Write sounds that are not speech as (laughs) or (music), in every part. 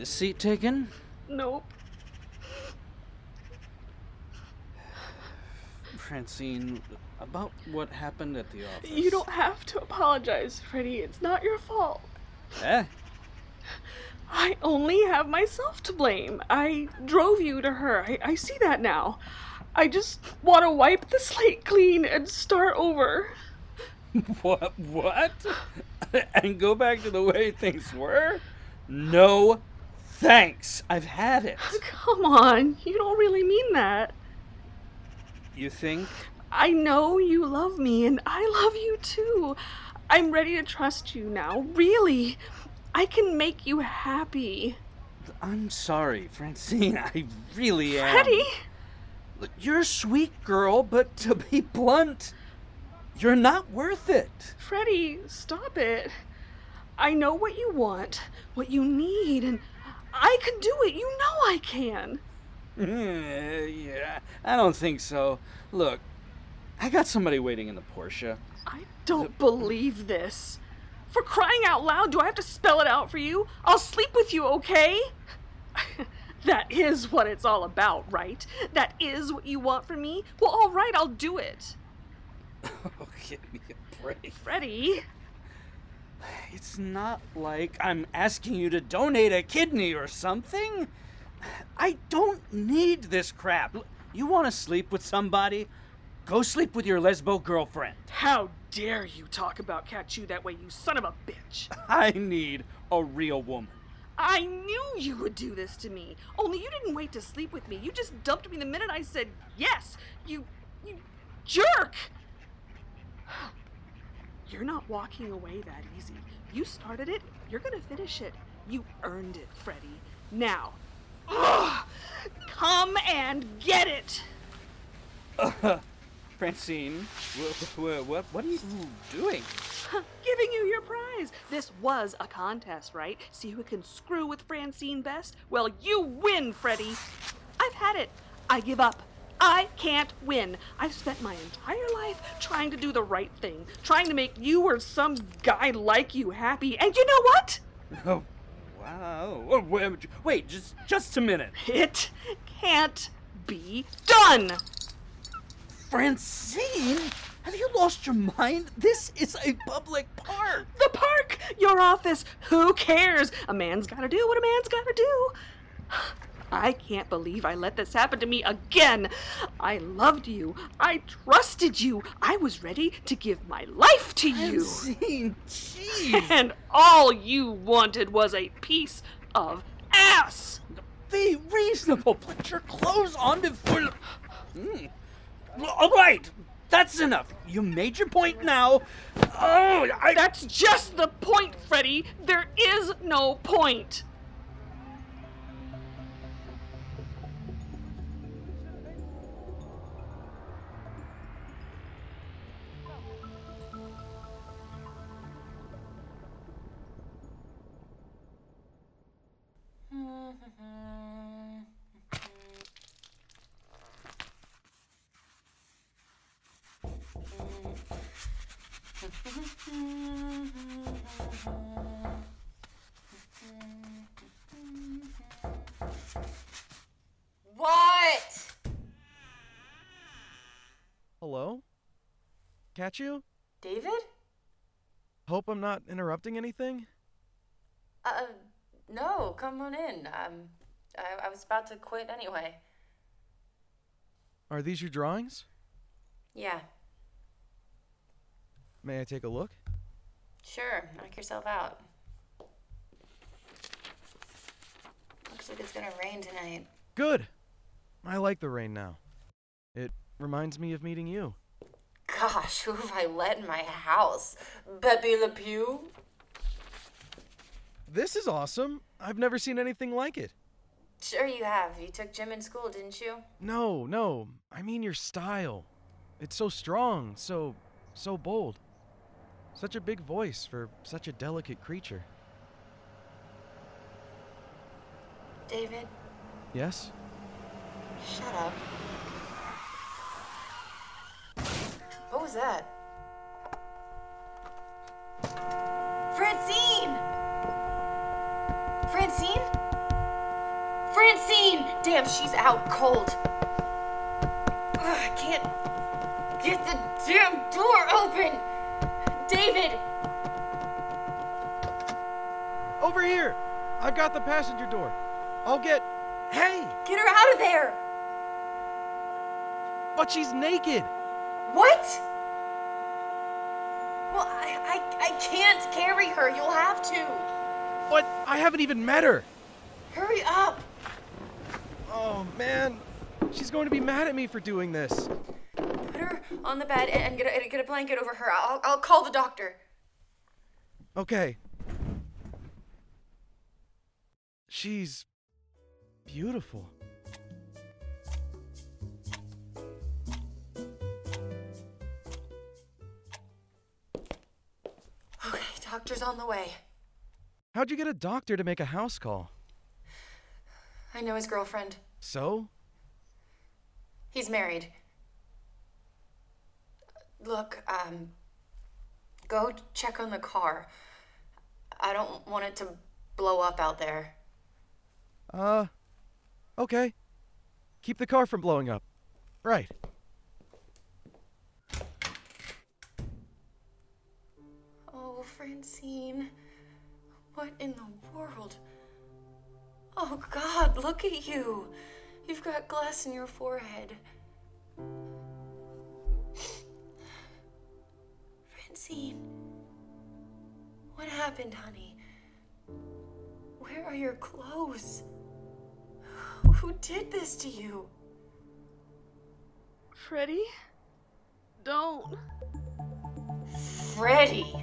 this seat taken? Nope. Francine, about what happened at the office. You don't have to apologize, Freddy. It's not your fault. Eh? I only have myself to blame. I drove you to her. I, I see that now. I just want to wipe the slate clean and start over. (laughs) What? What? (laughs) and go back to the way things were? No, thanks. I've had it. (laughs) Come on, you don't really mean that. You think? I know you love me, and I love you too. I'm ready to trust you now. Really. I can make you happy. I'm sorry, Francine. (laughs) I really am. Freddy! Look, You're a sweet girl, but to be blunt, you're not worth it. Freddy, stop it. I know what you want, what you need, and I can do it. You know I can. Eh, yeah, I don't think so. Look, I got somebody waiting in the Porsche. I don't believe this. For crying out loud, do I have to spell it out for you? I'll sleep with you, okay? (laughs) that is what it's all about, right? That is what you want from me? Well, all right, I'll do it. (laughs) Oh, give me a break. Freddie, It's not like I'm asking you to donate a kidney or something. I don't need this crap. You want to sleep with somebody? Go sleep with your lesbo girlfriend. how dare you talk about Katchoo that way, you son of a bitch? (laughs) I need a real woman. I knew you would do this to me. Only you didn't wait to sleep with me. You just dumped me the minute I said yes. You, you jerk! You're not walking away that easy. You started it, you're gonna finish it. You earned it, Freddy. Now, ugh, come and get it! (laughs) Francine, what, what, what are you doing? Giving you your prize. This was a contest, right? See who can screw with Francine best? Well, you win, Freddy. I've had it. I give up. I can't win. I've spent my entire life trying to do the right thing, trying to make you or some guy like you happy. And you know what? (laughs) Oh, wow. Oh, wait, wait, just just a minute. It can't be done. Francine, have you lost your mind? This is a public park. The park, your office, who cares? A man's gotta do what a man's gotta do. I can't believe I let this happen to me again. I loved you. I trusted you. I was ready to give my life to you. Francine, jeez. (laughs) And all you wanted was a piece of ass. Be reasonable. Put your clothes on before. Mm. All right, that's enough. You made your point now. Oh, I. That's just the point, Freddy. There is no point. Katchoo? David? Hope I'm not interrupting anything? Uh, no, come on in. Um, I, I was about to quit anyway. Are these your drawings? Yeah, May I take a look? sure. Knock yourself out. Looks like it's gonna rain tonight. Good! I like the rain now. It reminds me of meeting you. Gosh, who have I let in my house? Pepe Le Pew? This is awesome! I've never seen anything like it. Sure you have. You took gym in school, didn't you? No, no, I mean your style. It's so strong, so, so bold. Such a big voice for such a delicate creature. David, Yes? shut up. Was that? Francine! Francine? Francine! Damn, she's out cold. Ugh, I can't get the damn door open. David! Over here! I've got the passenger door. I'll get. Hey! Get her out of there! But she's naked! What? I, I can't carry her. You'll have to. But I haven't even met her! Hurry up. Oh, man. She's going to be mad at me for doing this. Put her on the bed and get a, get a blanket over her. I'll, I'll call the doctor. Okay. She's beautiful. Doctor's on the way. How'd you get a doctor to make a house call? I know his girlfriend. So? He's married. Look, um, go check on the car. I don't want it to blow up out there. Uh, okay. Keep the car from blowing up. Right. Oh, Francine. What in the world? Oh, God, look at you. You've got glass in your forehead. Francine. What happened, honey? Where are your clothes? Who did this to you? Freddie? Don't. Freddie.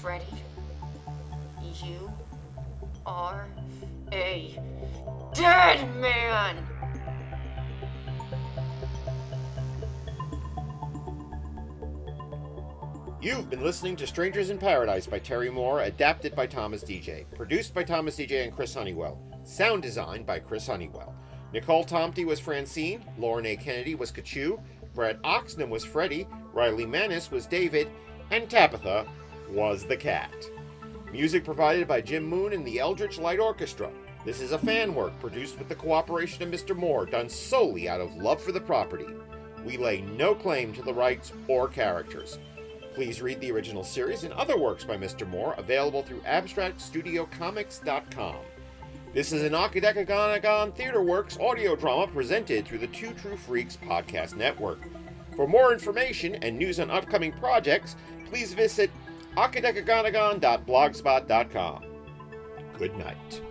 Freddie, you are a dead man. You've been listening to Strangers in Paradise by Terry Moore, adapted by Thomas DJ, produced by Thomas DJ and Chris Honeywell, sound designed by Chris Honeywell. Nicole Tomty was Francine, Lauren A. Kennedy was Katchoo, Brad Oxnam was Freddie, Riley Manis was David, and Tabitha was the cat. Music provided by Jim Moon and the Eldritch Light Orchestra. This is a fan work produced with the cooperation of Mr. Moore, done solely out of love for the property. We lay no claim to the rights or characters. Please read the original series and other works by Mr. Moore, available through AbstractStudioComics.com. This is an Akadekaganagon Theater Works audio drama presented through the Two True Freaks podcast network. For more information and news on upcoming projects, please visit akadekaganagon.blogspot.com. Good night.